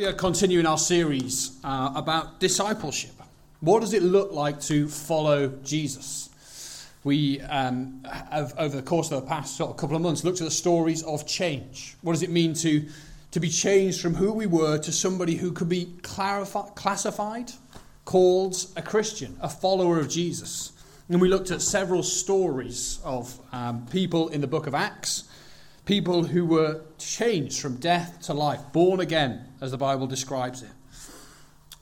We are continuing our series uh, about discipleship. What does it look like to follow Jesus? We um, have, over the course of the past sort of couple of months, looked at the stories of change. What does it mean to, to be changed from who we were to somebody who could be clarifi- classified, called a Christian, a follower of Jesus? And we looked at several stories of um, people in the book of Acts people who were changed from death to life, born again, as the Bible describes it.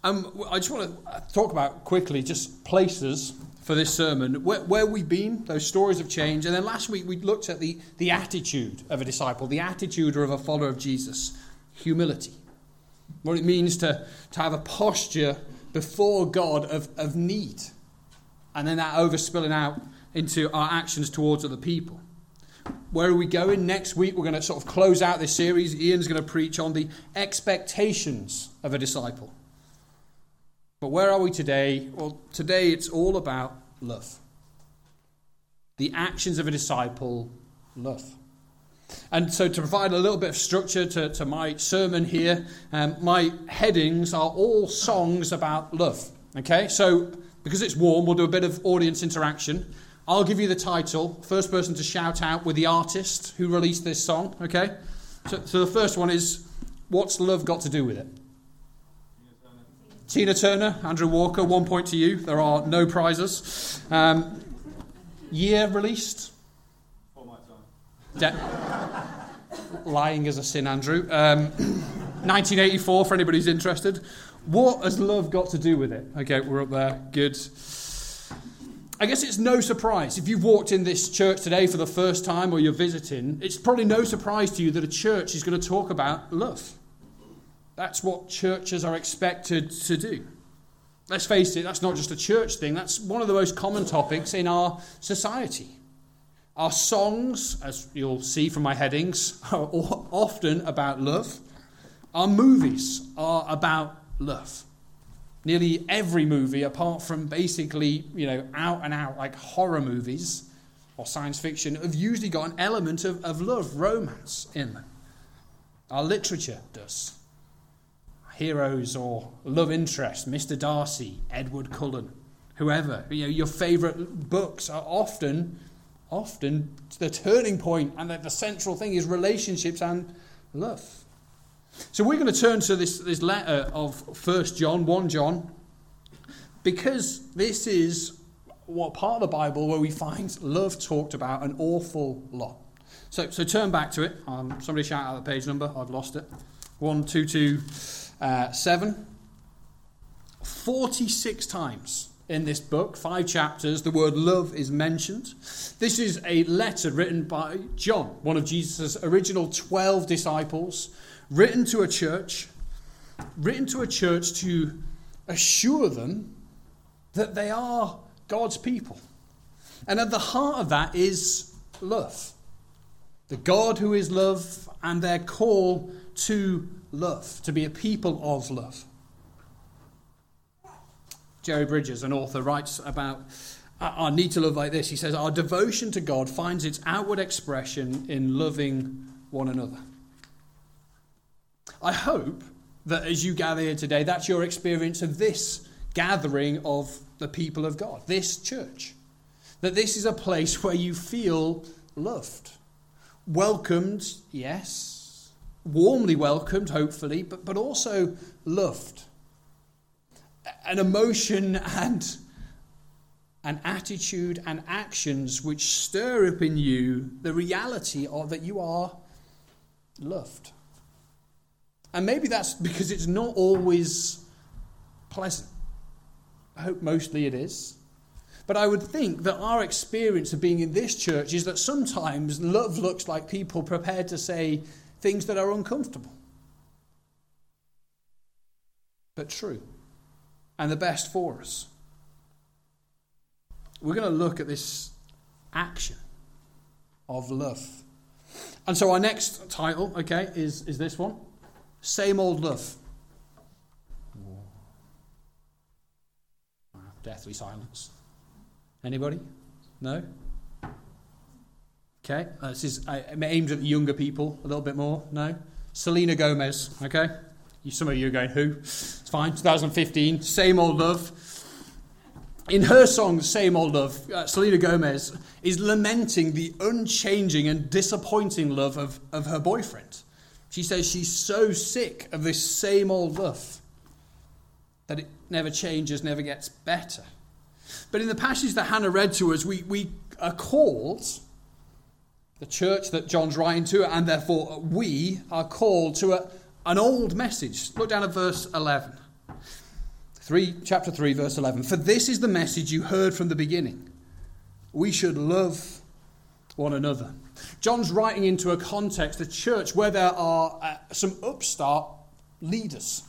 Um, I just want to talk about quickly just places for this sermon, where, where, we've been, those stories of change. And then last week we looked at the, the attitude of a disciple, the attitude of a follower of Jesus humility. What it means to, to have a posture before God of, of need. And then that overspilling out into our actions towards other people. Where are we going? Next week, we're going to sort of close out this series. Ian's going to preach on the expectations of a disciple. But where are we today? Well, today it's all about love. The actions of a disciple, love. And so, to provide a little bit of structure to, to my sermon here, um, my headings are all songs about love. Okay? So, because it's warm, we'll do a bit of audience interaction. I'll give you the title. First person to shout out with the artist who released this song, okay? So, so the first one is What's Love Got to Do with It? Tina Turner, Tina Turner Andrew Walker, one point to you. There are no prizes. Um, year released? For my time. De- lying is a sin, Andrew. Um, 1984, for anybody who's interested. What has love got to do with it? Okay, we're up there. Good. I guess it's no surprise if you've walked in this church today for the first time or you're visiting, it's probably no surprise to you that a church is going to talk about love. That's what churches are expected to do. Let's face it, that's not just a church thing, that's one of the most common topics in our society. Our songs, as you'll see from my headings, are often about love. Our movies are about love. Nearly every movie, apart from basically, you know, out and out like horror movies or science fiction, have usually got an element of, of love, romance in them. Our literature does. Heroes or love interests, Mr. Darcy, Edward Cullen, whoever. You know, your favourite books are often, often the turning point and the, the central thing is relationships and love. So we're going to turn to this, this letter of 1 John, 1 John, because this is what part of the Bible where we find love talked about an awful lot. So, so turn back to it. Um, somebody shout out the page number. I've lost it. 1227. Uh, 46 times in this book, five chapters, the word love is mentioned. This is a letter written by John, one of Jesus' original 12 disciples, written to a church, written to a church to assure them that they are God's people. And at the heart of that is love. The God who is love and their call to love, to be a people of love. Jerry Bridges, an author, writes about our need to love like this. He says, Our devotion to God finds its outward expression in loving one another. I hope that as you gather here today, that's your experience of this gathering of the people of God, this church. That this is a place where you feel loved, welcomed, yes, warmly welcomed, hopefully, but, but also loved. An emotion and an attitude and actions which stir up in you the reality of that you are loved. And maybe that's because it's not always pleasant. I hope mostly it is. But I would think that our experience of being in this church is that sometimes love looks like people prepared to say things that are uncomfortable, but true, and the best for us. We're going to look at this action of love. And so our next title, okay, is, is this one same old love. Deathly silence. Anybody? No? Okay, this is uh, aimed at the younger people a little bit more. No? Selena Gomez, okay? You, some of you are going, who? It's fine, 2015, same old love. In her song, Same Old Love, uh, Selena Gomez is lamenting the unchanging and disappointing love of, of her boyfriend. She says she's so sick of this same old love that it never changes, never gets better. But in the passage that Hannah read to us, we, we are called, the church that John's writing to, and therefore we are called to a, an old message. Look down at verse 11. 3, chapter 3, verse 11. For this is the message you heard from the beginning. We should love one another. John's writing into a context, a church where there are uh, some upstart leaders.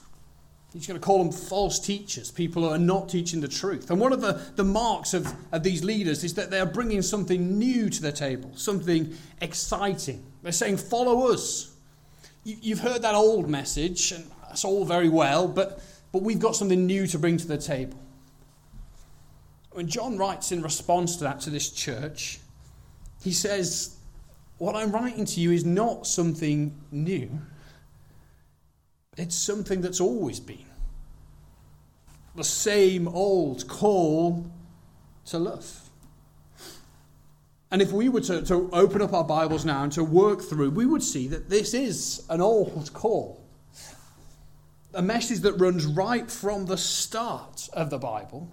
He's going to call them false teachers, people who are not teaching the truth. And one of the, the marks of, of these leaders is that they are bringing something new to the table, something exciting. They're saying, Follow us. You, you've heard that old message, and that's all very well, but, but we've got something new to bring to the table. When John writes in response to that to this church, he says, What I'm writing to you is not something new it's something that's always been. The same old call to love. And if we were to, to open up our Bibles now and to work through, we would see that this is an old call. A message that runs right from the start of the Bible,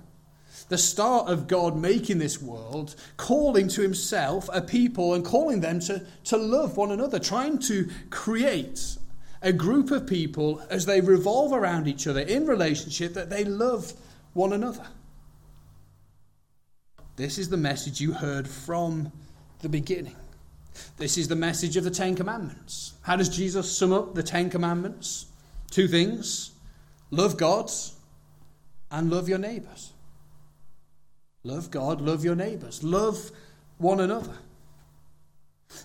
the start of God making this world, calling to himself a people and calling them to, to love one another, trying to create a group of people as they revolve around each other in relationship that they love one another. This is the message you heard from the beginning. This is the message of the Ten Commandments. How does Jesus sum up the Ten Commandments? Two things love God and love your neighbours. Love God, love your neighbours, love one another.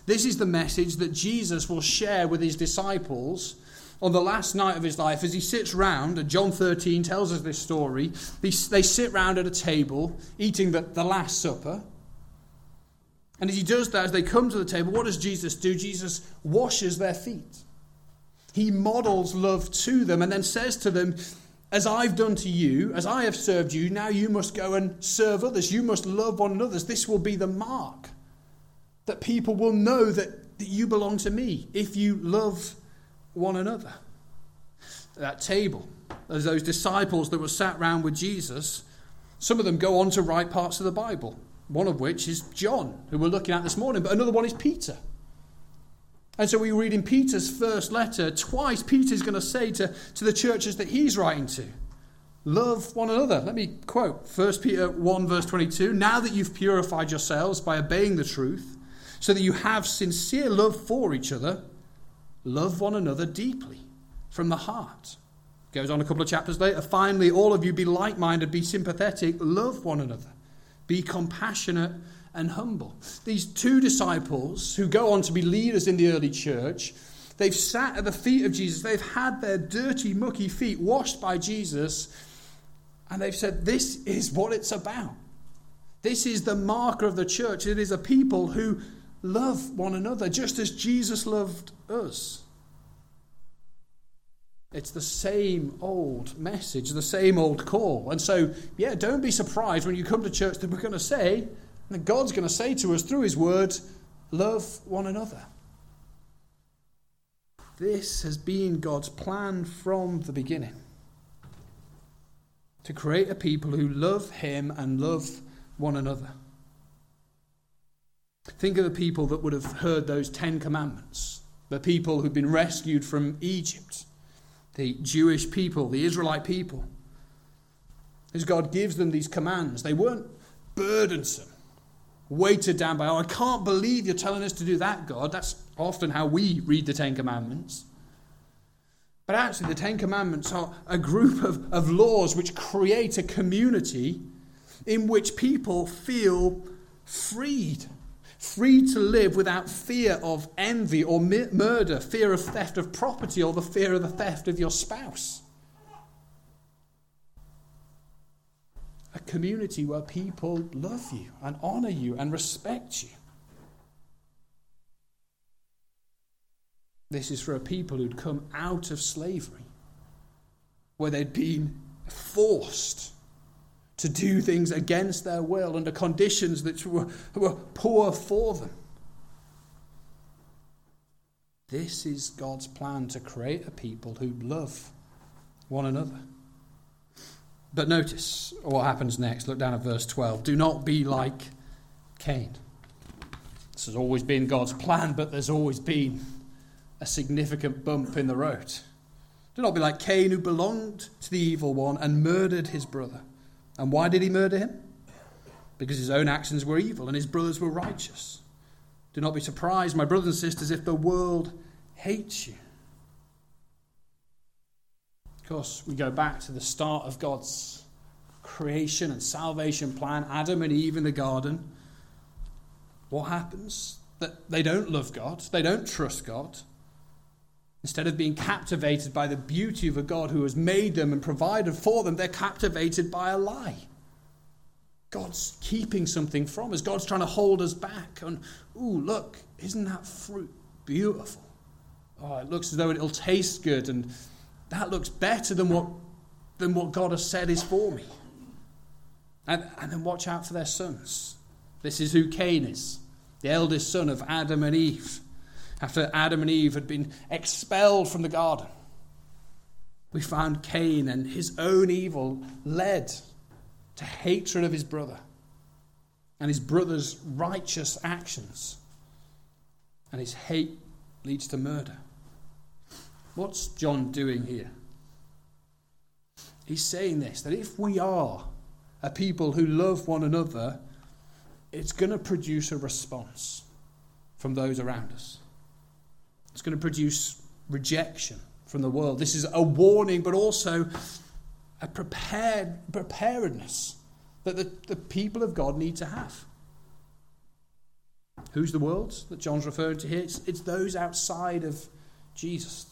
This is the message that Jesus will share with his disciples on the last night of his life as he sits round, and John 13 tells us this story. They, sit round at a table eating the, the Last Supper. And as he does that, as they come to the table, what does Jesus do? Jesus washes their feet. He models love to them and then says to them, As I've done to you, as I have served you, now you must go and serve others. You must love one another. This will be the mark that people will know that, that you belong to me if you love one another. That table, as those disciples that were sat round with Jesus, some of them go on to write parts of the Bible, one of which is John, who we're looking at this morning, but another one is Peter. And so we read in Peter's first letter, twice Peter's going to say to, to the churches that he's writing to, Love one another. Let me quote 1 Peter 1, verse 22. Now that you've purified yourselves by obeying the truth, so that you have sincere love for each other, love one another deeply from the heart. Goes on a couple of chapters later. Finally, all of you be like minded, be sympathetic, love one another, be compassionate and humble. These two disciples who go on to be leaders in the early church, they've sat at the feet of Jesus, they've had their dirty, mucky feet washed by Jesus, and they've said, This is what it's about. This is the marker of the church. It is a people who love one another just as Jesus loved us. It's the same old message, the same old call. And so, yeah, don't be surprised when you come to church that we're going to say, that God's going to say to us through His Word, love one another. This has been God's plan from the beginning to create a people who love Him and love one another. Think of the people that would have heard those Ten Commandments, the people who'd been rescued from Egypt, the Jewish people, the Israelite people. As God gives them these commands, they weren't burdensome, weighted down by, oh, I can't believe you're telling us to do that, God. That's often how we read the Ten Commandments. But actually, the Ten Commandments are a group of, of laws which create a community in which people feel freed free to live without fear of envy or murder, fear of theft of property, or the fear of the theft of your spouse. Community where people love you and honor you and respect you. This is for a people who'd come out of slavery where they'd been forced to do things against their will under conditions that were, were poor for them. This is God's plan to create a people who love one another. But notice what happens next. Look down at verse 12. Do not be like Cain. This has always been God's plan, but there's always been a significant bump in the road. Do not be like Cain, who belonged to the evil one and murdered his brother. And why did he murder him? Because his own actions were evil and his brothers were righteous. Do not be surprised, my brothers and sisters, if the world hates you. Course, we go back to the start of God's creation and salvation plan Adam and Eve in the garden. What happens? That they don't love God, they don't trust God. Instead of being captivated by the beauty of a God who has made them and provided for them, they're captivated by a lie. God's keeping something from us. God's trying to hold us back. And, ooh, look, isn't that fruit beautiful? Oh, it looks as though it'll taste good, and that looks better than what, than what God has said is for me. And, and then watch out for their sons. This is who Cain is, the eldest son of Adam and Eve after Adam and Eve had been expelled from the garden. We found Cain and his own evil led to hatred of his brother and his brother's righteous actions. And his hate leads to murder. What's John doing here? He's saying this that if we are a people who love one another, it's going to produce a response from those around us. It's going to produce rejection from the world. This is a warning, but also a prepared, preparedness that the, the people of God need to have. Who's the world that John's referring to here? It's, it's those outside of Jesus,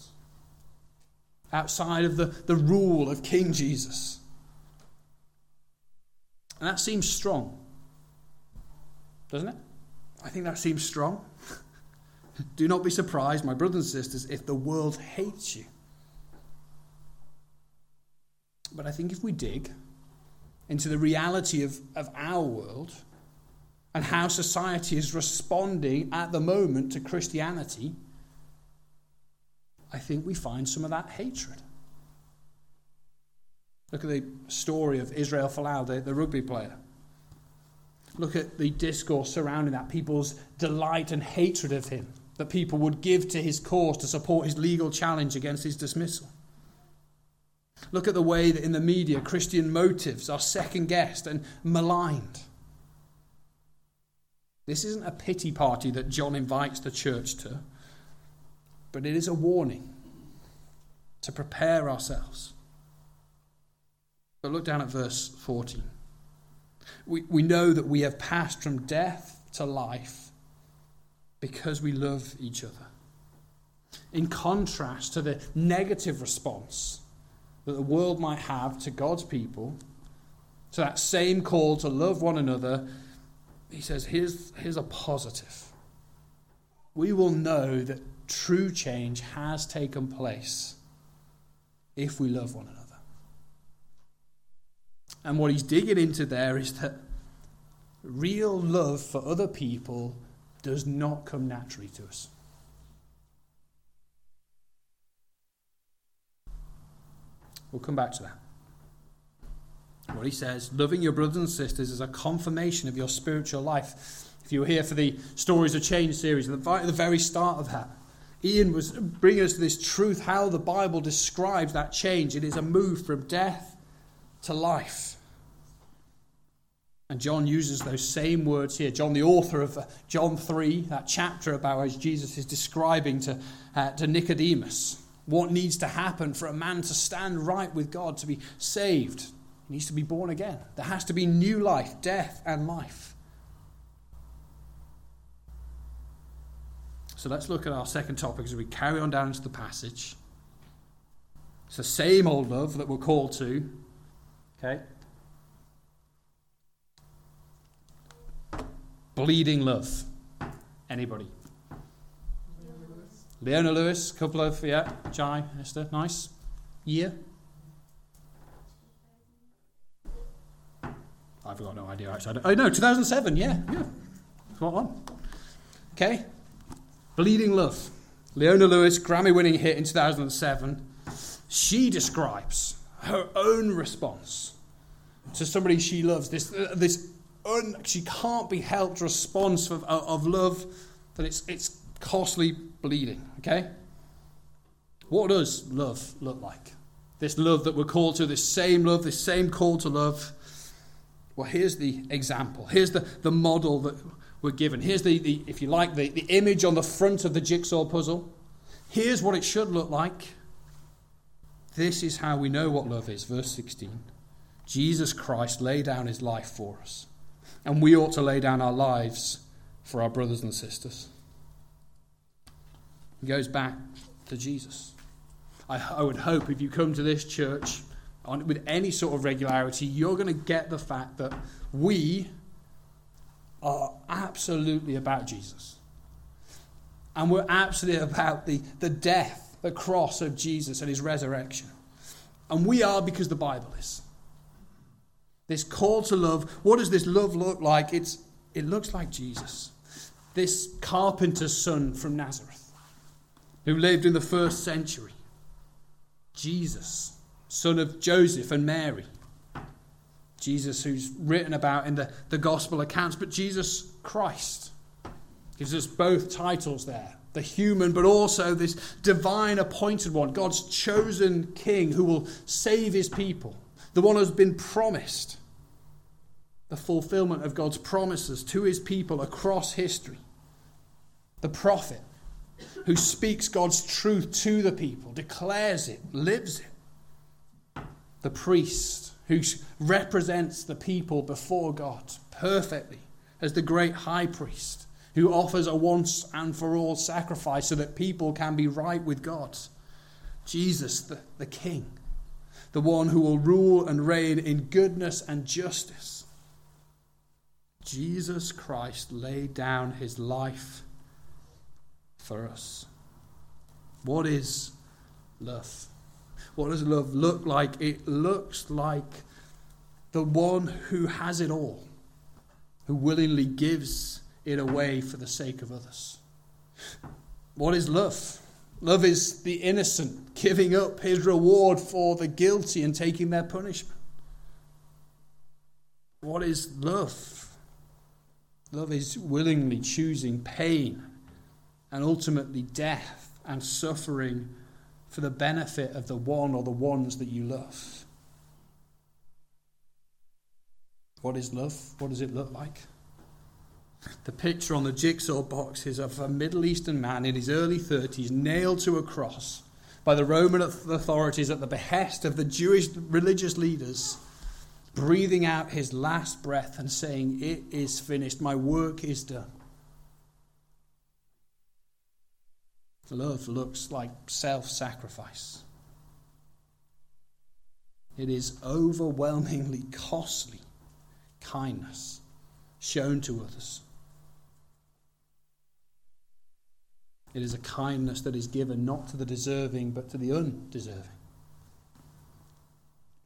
outside of the, the rule of King Jesus. And that seems strong, doesn't it? I think that seems strong. Do not be surprised, my brothers and sisters, if the world hates you. But I think if we dig into the reality of, of our world and how society is responding at the moment to Christianity, I think we find some of that hatred. Look at the story of Israel Folau, the, the rugby player. Look at the discourse surrounding that, people's delight and hatred of him that people would give to his cause to support his legal challenge against his dismissal. Look at the way that in the media Christian motives are second guessed and maligned. This isn't a pity party that John invites the church to, but it is a warning to prepare ourselves. But look down at verse 14. We, we know that we have passed from death to life because we love each other. In contrast to the negative response that the world might have to God's people, to that same call to love one another, he says, here's, here's a positive. We will know that true change has taken place if we love one another. And what he's digging into there is that real love for other people does not come naturally to us. We'll come back to that. What he says, loving your brothers and sisters is a confirmation of your spiritual life. If you were here for the Stories of Change series, at the very start of that, Ian was bringing us to this truth how the Bible describes that change. It is a move from death to life. And John uses those same words here. John, the author of uh, John 3, that chapter about as Jesus is describing to, uh, to Nicodemus what needs to happen for a man to stand right with God, to be saved. He needs to be born again. There has to be new life, death, and life. So let's look at our second topic as we carry on down into the passage. It's the same old love that we're called to. Okay? Bleeding love. Anybody? Leona Lewis, A couple of, yeah, Jai, Esther, nice. Year? I've got no idea, actually. Oh, no, 2007, yeah, yeah. What one? Okay, Bleeding Love. Leona Lewis, Grammy winning hit in 2007. She describes her own response to somebody she loves. This, uh, this un, she can't be helped response of, of love that it's, it's costly bleeding. Okay? What does love look like? This love that we're called to, this same love, this same call to love. Well, here's the example. Here's the, the model that we're given. Here's the, the if you like, the, the image on the front of the jigsaw puzzle. Here's what it should look like. This is how we know what love is. Verse 16. Jesus Christ laid down his life for us. And we ought to lay down our lives for our brothers and sisters. He goes back to Jesus. I, I would hope if you come to this church on, with any sort of regularity, you're going to get the fact that we are absolutely about Jesus. And we're absolutely about the, the death, the cross of Jesus and his resurrection. And we are because the Bible is. This call to love, what does this love look like? It's, it looks like Jesus, this carpenter's son from Nazareth, who lived in the first century. Jesus, son of Joseph and Mary. Jesus, who's written about in the, the gospel accounts, but Jesus Christ gives us both titles there. The human, but also this divine appointed one, God's chosen king who will save his people, the one who's been promised the fulfillment of God's promises to his people across history, the prophet who speaks God's truth to the people, declares it, lives it, the priest who represents the people before God perfectly as the great high priest who offers a once and for all sacrifice so that people can be right with God. Jesus, the, the King, the one who will rule and reign in goodness and justice. Jesus Christ laid down his life for us. What is love? What does love look like? It looks like the one who has it all, who willingly gives it away for the sake of others. What is love? Love is the innocent giving up his reward for the guilty and taking their punishment. What is love? Love is willingly choosing pain and ultimately death and suffering for the benefit of the one or the ones that you love. What is love? What does it look like? The picture on the jigsaw box is of a Middle Eastern man in his early 30s nailed to a cross by the Roman authorities at the behest of the Jewish religious leaders, breathing out his last breath and saying, It is finished, my work is done. Love looks like self sacrifice. It is overwhelmingly costly kindness shown to others. It is a kindness that is given not to the deserving, but to the undeserving.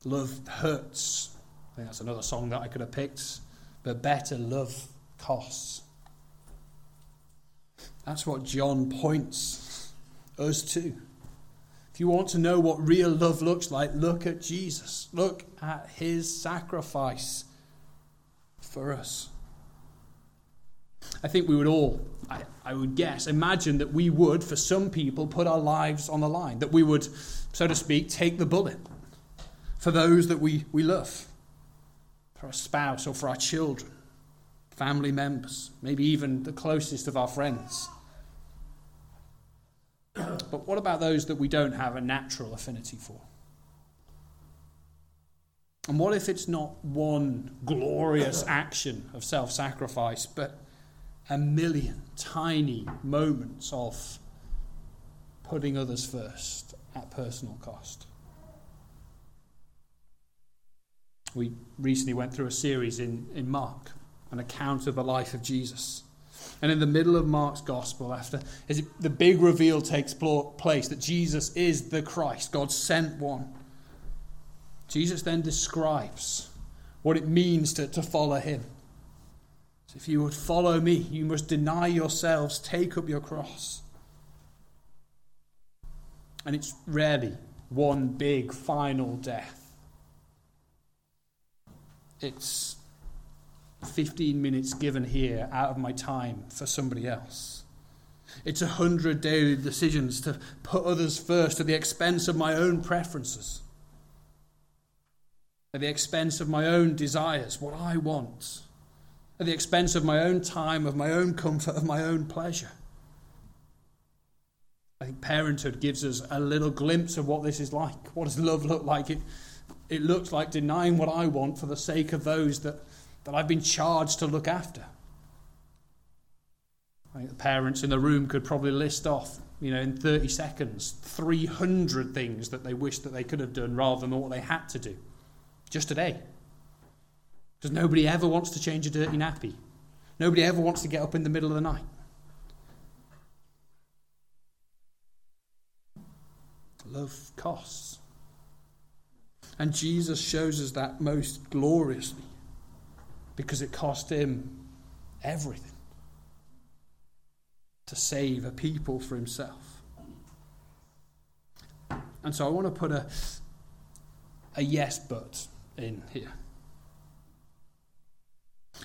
Love hurts. I think that's another song that I could have picked. But better love costs. That's what John points us to. If you want to know what real love looks like, look at Jesus. Look at his sacrifice for us. I think we would all, I, I, would guess, imagine that we would, for some people, put our lives on the line, that we would, so to speak, take the bullet for those that we, we love, for our spouse or for our children, family members, maybe even the closest of our friends. But what about those that we don't have a natural affinity for? And what if it's not one glorious action of self sacrifice, but a million tiny moments of putting others first at personal cost? We recently went through a series in, in Mark, an account of the life of Jesus. And in the middle of Mark's gospel, after the big reveal takes place that Jesus is the Christ, God's sent one, Jesus then describes what it means to, to follow him. So if you would follow me, you must deny yourselves, take up your cross. And it's rarely one big final death. It's 15 minutes given here out of my time for somebody else. It's a hundred daily decisions to put others first at the expense of my own preferences, at the expense of my own desires, what I want, at the expense of my own time, of my own comfort, of my own pleasure. I think parenthood gives us a little glimpse of what this is like. What does love look like? It, it looks like denying what I want for the sake of those that, that I've been charged to look after. I think the parents in the room could probably list off, you know, in 30 seconds, 300 things that they wish that they could have done rather than what they had to do just today. Because nobody ever wants to change a dirty nappy. Nobody ever wants to get up in the middle of the night. Love costs. And Jesus shows us that most gloriously because it cost him everything to save a people for himself. And so I want to put a, a yes but in here.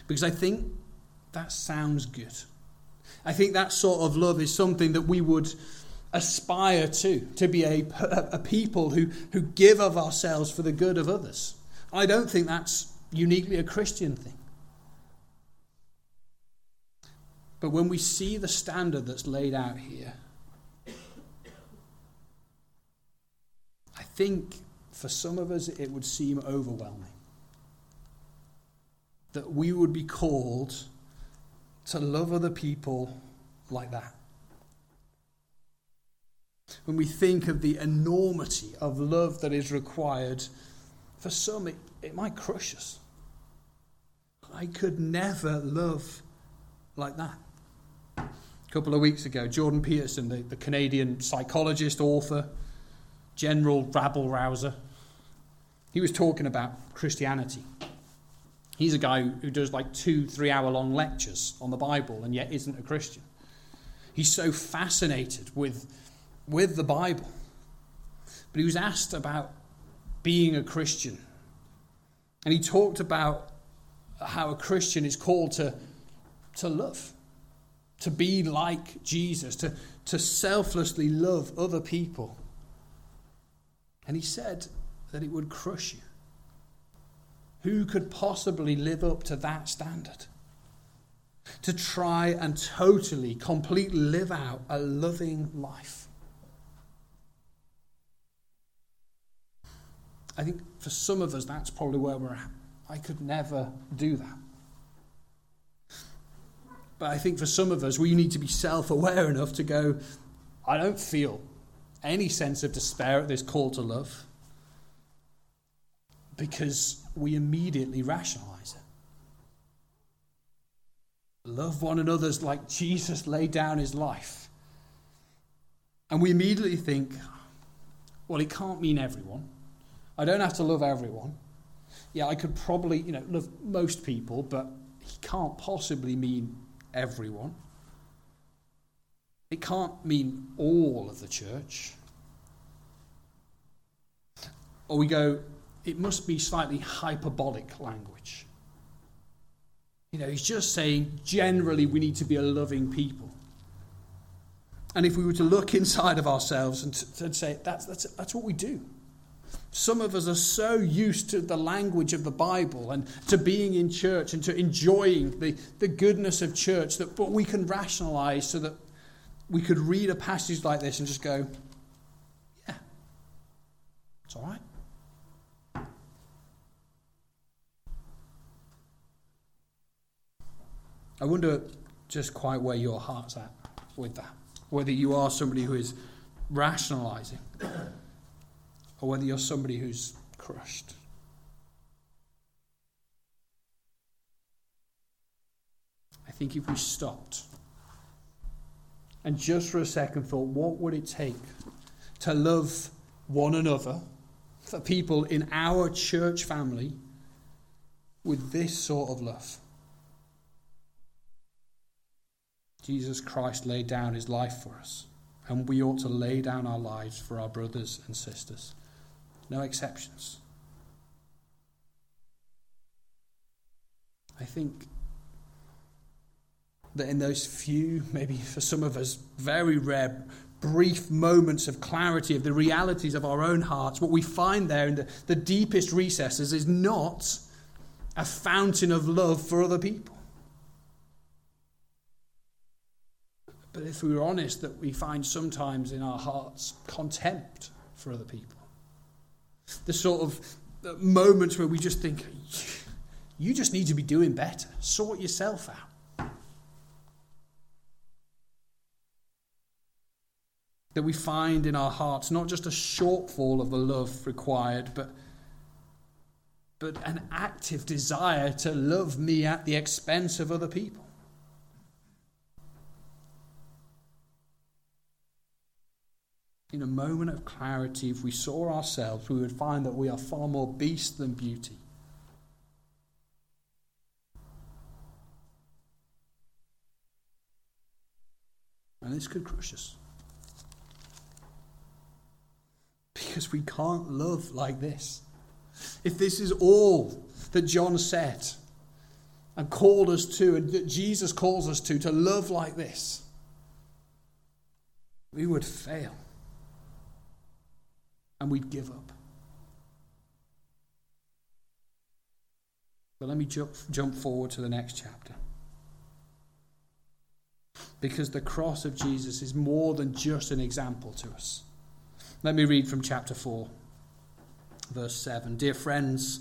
Because I think that sounds good. I think that sort of love is something that we would aspire to, to be a, a people who, who give of ourselves for the good of others. I don't think that's uniquely a Christian thing. But when we see the standard that's laid out here, I think for some of us it would seem overwhelming. That we would be called to love other people like that when we think of the enormity of love that is required, for some it, it might crush us. I could never love like that. A couple of weeks ago, Jordan Peterson, the, the Canadian psychologist, author, general rabble rouser, he was talking about Christianity. He's a guy who does like two, three hour long lectures on the Bible and yet isn't a Christian. He's so fascinated with with the Bible. But he was asked about being a Christian. And he talked about how a Christian is called to, to love, to be like Jesus, to, to selflessly love other people. And he said that it would crush you. Who could possibly live up to that standard? To try and totally, completely live out a loving life. I think for some of us, that's probably where we're at. I could never do that. But I think for some of us, we need to be self aware enough to go, I don't feel any sense of despair at this call to love because we immediately rationalize it. Love one another like Jesus laid down his life. And we immediately think, well, it can't mean everyone. I don't have to love everyone. Yeah, I could probably, you know, love most people, but he can't possibly mean everyone. It can't mean all of the church. Or we go, it must be slightly hyperbolic language. You know, he's just saying generally we need to be a loving people. And if we were to look inside of ourselves and, and say, that's, that's, that's what we do. Some of us are so used to the language of the Bible and to being in church and to enjoying the, the goodness of church that but we can rationalize so that we could read a passage like this and just go, yeah, it's all right. I wonder just quite where your heart's at with that. Whether you are somebody who is rationalizing or whether you're somebody who's crushed. I think if we stopped and just for a second thought, what would it take to love one another, for people in our church family, with this sort of love. Jesus Christ laid down his life for us, and we ought to lay down our lives for our brothers and sisters. No exceptions. I think that in those few, maybe for some of us, very rare, brief moments of clarity of the realities of our own hearts, what we find there in the, the deepest recesses is not a fountain of love for other people. But if we were honest, that we find sometimes in our hearts contempt for other people. The sort of uh, moments where we just think, you just need to be doing better, sort yourself out. that we find in our hearts not just a shortfall of the love required, but, but an active desire to love me at the expense of other people. In a moment of clarity, if we saw ourselves, we would find that we are far more beast than beauty. And this could crush us. because we can't love like this. If this is all that John said and called us to, and that Jesus calls us to, to love like this, we would fail and we'd give up. But let me jump, jump forward to the next chapter. Because the cross of Jesus is more than just an example to us. Let me read from chapter 4, verse 7. Dear friends,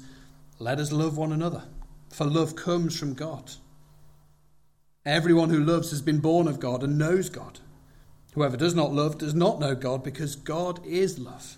let us love one another, for love comes from God. Everyone who loves has been born of God and knows God. Whoever does not love does not know God, because God is love.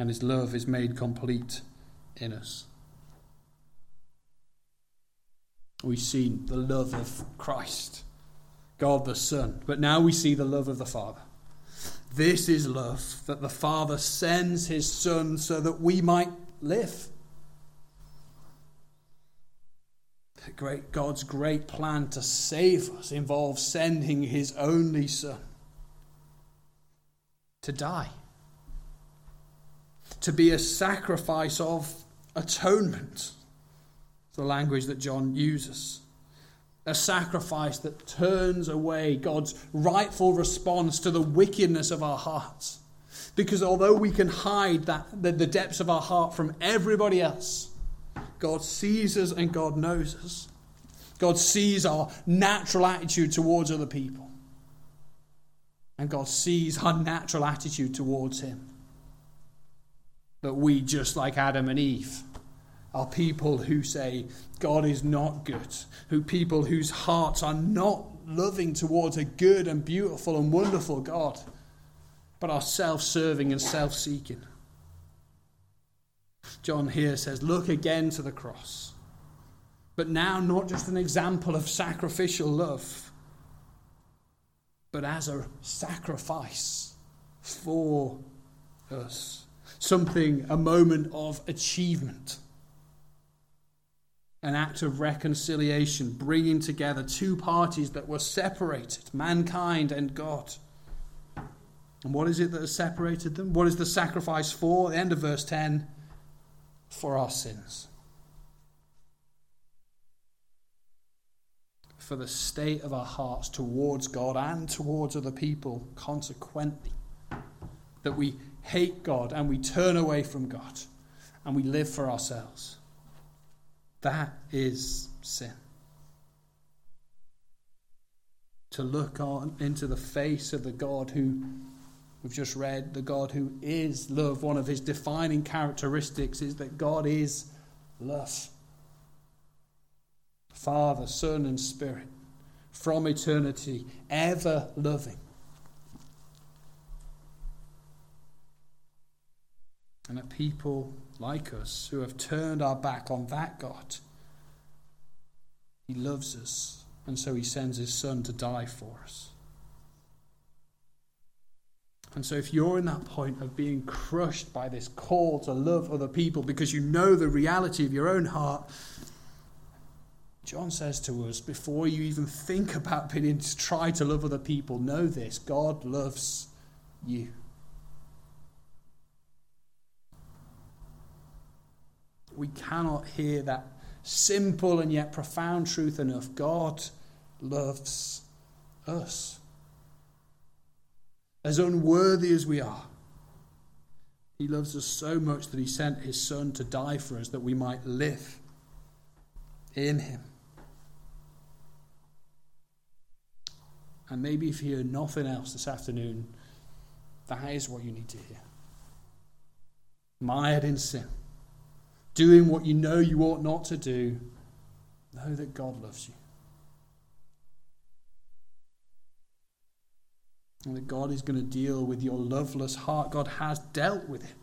and his love is made complete in us. We've seen the love of Christ, God the Son, but now we see the love of the Father. This is love, that the Father sends his Son so that we might live. Great, God's great plan to save us involves sending his only Son to die, to be a sacrifice of atonement, the language that John uses a sacrifice that turns away God's rightful response to the wickedness of our hearts. Because although we can hide that, the, the depths of our heart from everybody else, God sees us and God knows us. God sees our natural attitude towards other people. And God sees our natural attitude towards Him. That we, just like Adam and Eve, are people who say God is not good, who people whose hearts are not loving towards a good and beautiful and wonderful God, but are self serving and self seeking. John here says, Look again to the cross. But now, not just an example of sacrificial love, but as a sacrifice for us. Something, a moment of achievement an act of reconciliation, bringing together two parties that were separated, mankind and God. And what is it that has separated them? What is the sacrifice for? the end of verse 10 for our sins. For the state of our hearts towards God and towards other people, consequently. That we hate God and we turn away from God and we live for ourselves. That is sin. To look on into the face of the God who we've just read, the God who is love, one of his defining characteristics is that God is love. Father, Son, and Spirit from eternity, ever loving. And that people like us who have turned our back on that God, He loves us, and so He sends His Son to die for us. And so, if you're in that point of being crushed by this call to love other people because you know the reality of your own heart, John says to us before you even think about beginning to try to love other people, know this God loves you. We cannot hear that simple and yet profound truth enough. God loves us as unworthy as we are. He loves us so much that he sent his Son to die for us that we might live in him. And maybe if you hear nothing else this afternoon, that is what you need to hear. Mired in sin, doing what you know you ought not to do, know that God loves you. And that God is going to deal with your loveless heart. God has dealt with it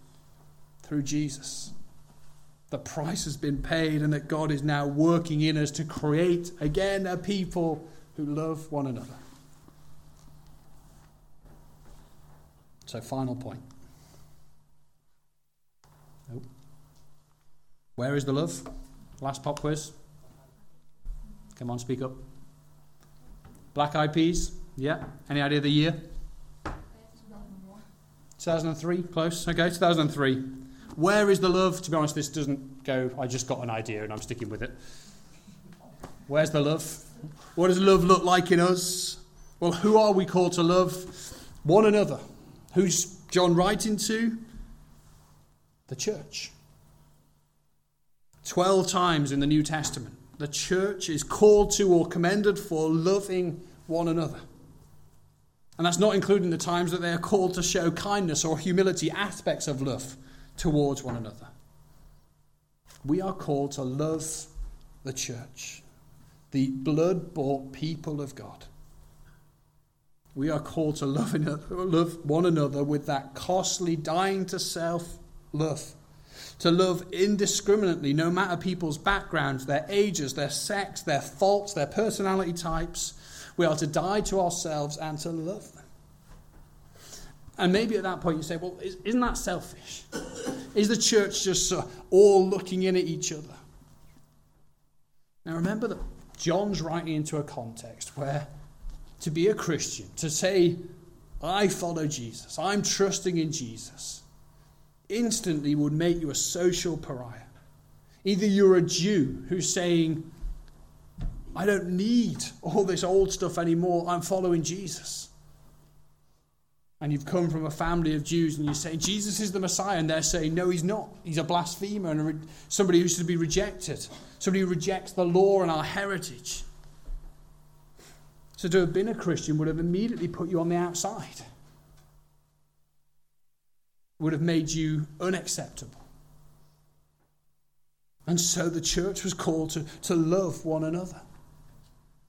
through Jesus. The price has been paid, and that God is now working in us to create again a people who love one another. So, final point. Where is the love? Last pop quiz. Come on, speak up. Black Eyed Peas. Yeah. Any idea of the year? 2003. Close. Okay, 2003. Where is the love? To be honest, this doesn't go. I just got an idea and I'm sticking with it. Where's the love? What does love look like in us? Well, who are we called to love? One another. Who's John writing to? The church. Twelve times in the New Testament, the church is called to or commended for loving one another. And that's not including the times that they are called to show kindness or humility, aspects of love towards one another. We are called to love the church, the blood bought people of God. We are called to love one another with that costly, dying to self love. To love indiscriminately, no matter people's backgrounds, their ages, their sex, their faults, their personality types we are to die to ourselves and to love them. And maybe at that point you say, well, isn't that selfish? Is the church just all looking in at each other? Now remember that John's writing into a context where to be a Christian, to say, I follow Jesus, I'm trusting in Jesus, instantly would make you a social pariah. Either you're a Jew who's saying, I don't need all this old stuff anymore. I'm following Jesus. And you've come from a family of Jews and you say, Jesus is the Messiah. And they're saying, no, he's not. He's a blasphemer and somebody who's to be rejected. Somebody who rejects the law and our heritage. So to have been a Christian would have immediately put you on the outside, would have made you unacceptable. And so the church was called to, to love one another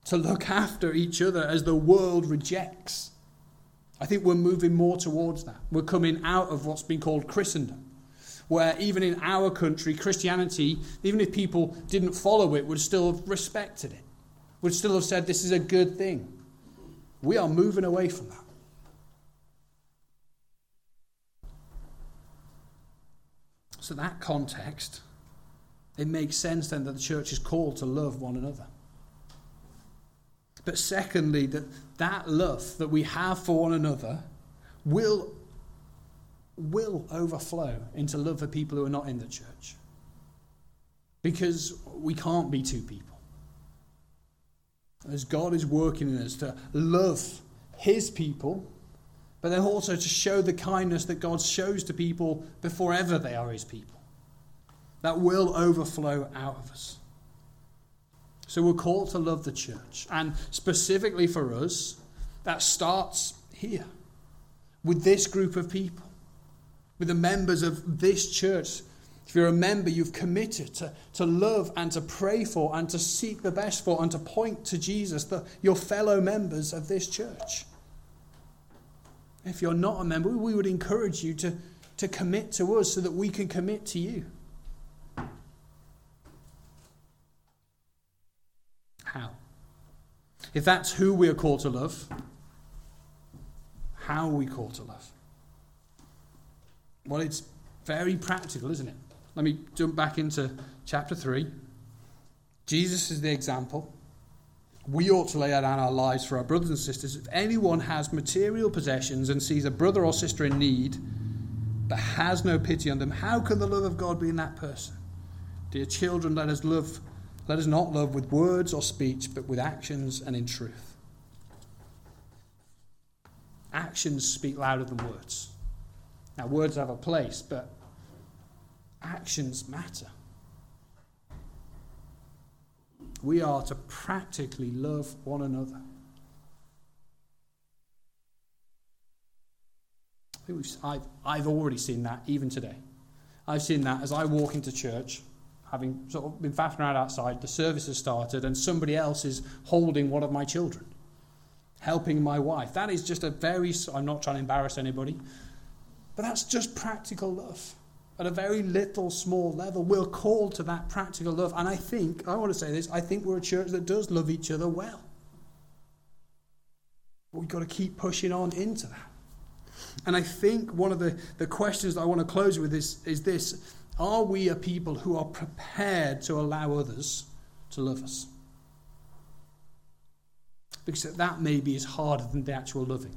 to look after each other as the world rejects. I think we're moving more towards that. We're coming out of what's been called Christendom, where even in our country, Christianity, even if people didn't follow it, would still have respected it, would still have said this is a good thing. We are moving away from that. So, that context, it makes sense then that the church is called to love one another. But secondly, that that love that we have for one another will, will overflow into love for people who are not in the church. Because we can't be two people. As God is working in us to love His people, but then also to show the kindness that God shows to people before ever they are His people. That will overflow out of us. So we're called to love the church. And specifically for us, that starts here with this group of people, with the members of this church If you're a member, you've committed to, to love and to pray for and to seek the best for and to point to Jesus, the, your fellow members of this church. If you're not a member, we would encourage you to, to commit to us so that we can commit to you. How? If that's who we are called to love, how are we called to love? Well, it's very practical, isn't it? Let me jump back into chapter 3. Jesus is the example. We ought to lay down our lives for our brothers and sisters. If anyone has material possessions and sees a brother or sister in need, but has no pity on them, how can the love of God be in that person? Dear children, let us love, let us not love with words or speech, but with actions and in truth. Actions speak louder than words. Now, words have a place, but actions matter. We are to practically love one another. I've, I've already seen that even today. I've seen that as I walk into church, having sort of been faffing around outside, the service has started, and somebody else is holding one of my children, helping my wife. That is just a very, I'm not trying to embarrass anybody, but that's just practical love at a very little, small level. We're called to that practical love. And I think, I want to say this, I think we're a church that does love each other well. But we've got to keep pushing on into that. And I think one of the, the questions that I want to close with is, is this Are we a people who are prepared to allow others to love us? Because that maybe is harder than the actual loving.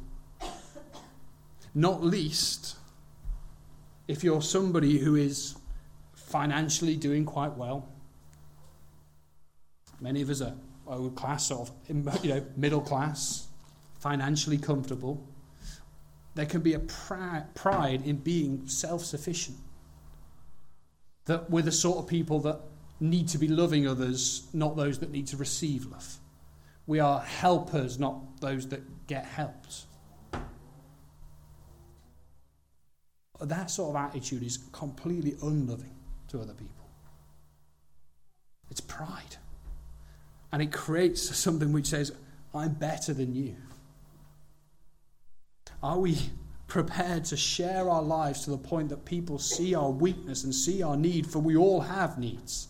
Not least if you're somebody who is financially doing quite well, many of us are lower class, of, you know, middle class, financially comfortable, there can be a pride in being self sufficient. That we're the sort of people that need to be loving others, not those that need to receive love. We are helpers, not those that get helped. That sort of attitude is completely unloving to other people. It's pride. And it creates something which says, I'm better than you. Are we prepared to share our lives to the point that people see our weakness and see our need, for we all have needs?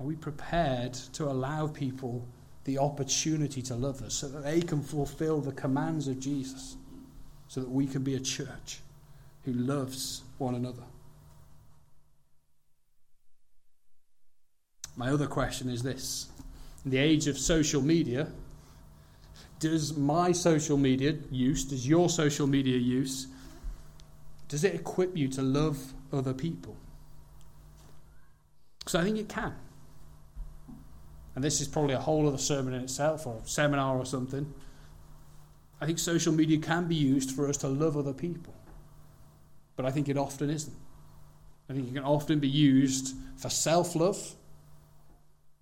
Are we prepared to allow people the opportunity to love us so that they can fulfill the commands of Jesus? So that we can be a church who loves one another. My other question is this In the age of social media, does my social media use, does your social media use, does it equip you to love other people? Because I think it can. And this is probably a whole other sermon in itself, or a seminar or something. I think social media can be used for us to love other people, but I think it often isn't. I think it can often be used for self love.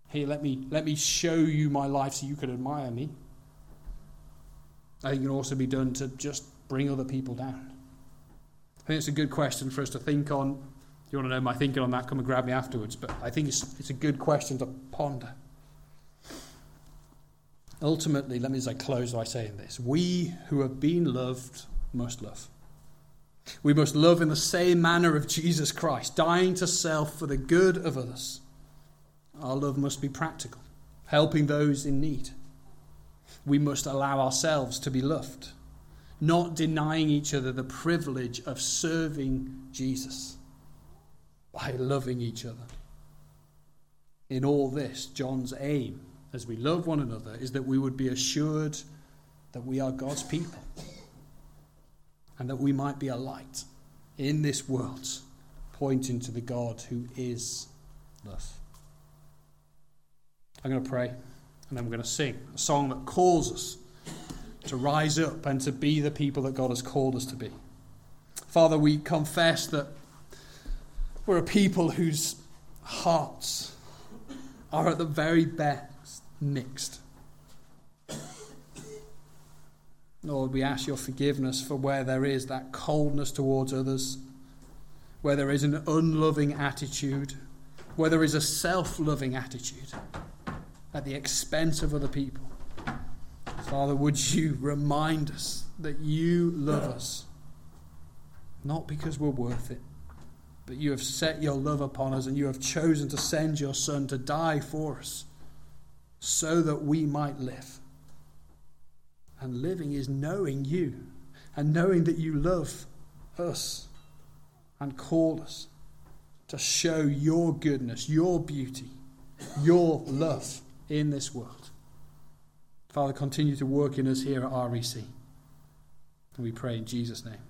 Hey, let me, let me show you my life so you can admire me. I think it can also be done to just bring other people down. I think it's a good question for us to think on. If you want to know my thinking on that, come and grab me afterwards. But I think it's, it's a good question to ponder. Ultimately, let me I close by saying this we who have been loved must love. We must love in the same manner of Jesus Christ, dying to self for the good of others. Our love must be practical, helping those in need. We must allow ourselves to be loved, not denying each other the privilege of serving Jesus by loving each other. In all this, John's aim as we love one another is that we would be assured that we are God's people and that we might be a light in this world, pointing to the God who is love. I'm going to pray and then we're going to sing a song that calls us to rise up and to be the people that God has called us to be. Father, we confess that we're a people whose hearts are at the very best mixed. Lord, we ask your forgiveness for where there is that coldness towards others, where there is an unloving attitude, where there is a self loving attitude at the expense of other people. Father, would you remind us that you love us, not because we're worth it, but you have set your love upon us and you have chosen to send your Son to die for us so that we might live. And living is knowing you and knowing that you love us and call us to show your goodness, your beauty, your love in this world. Father, continue to work in us here at REC. And we pray in Jesus' name.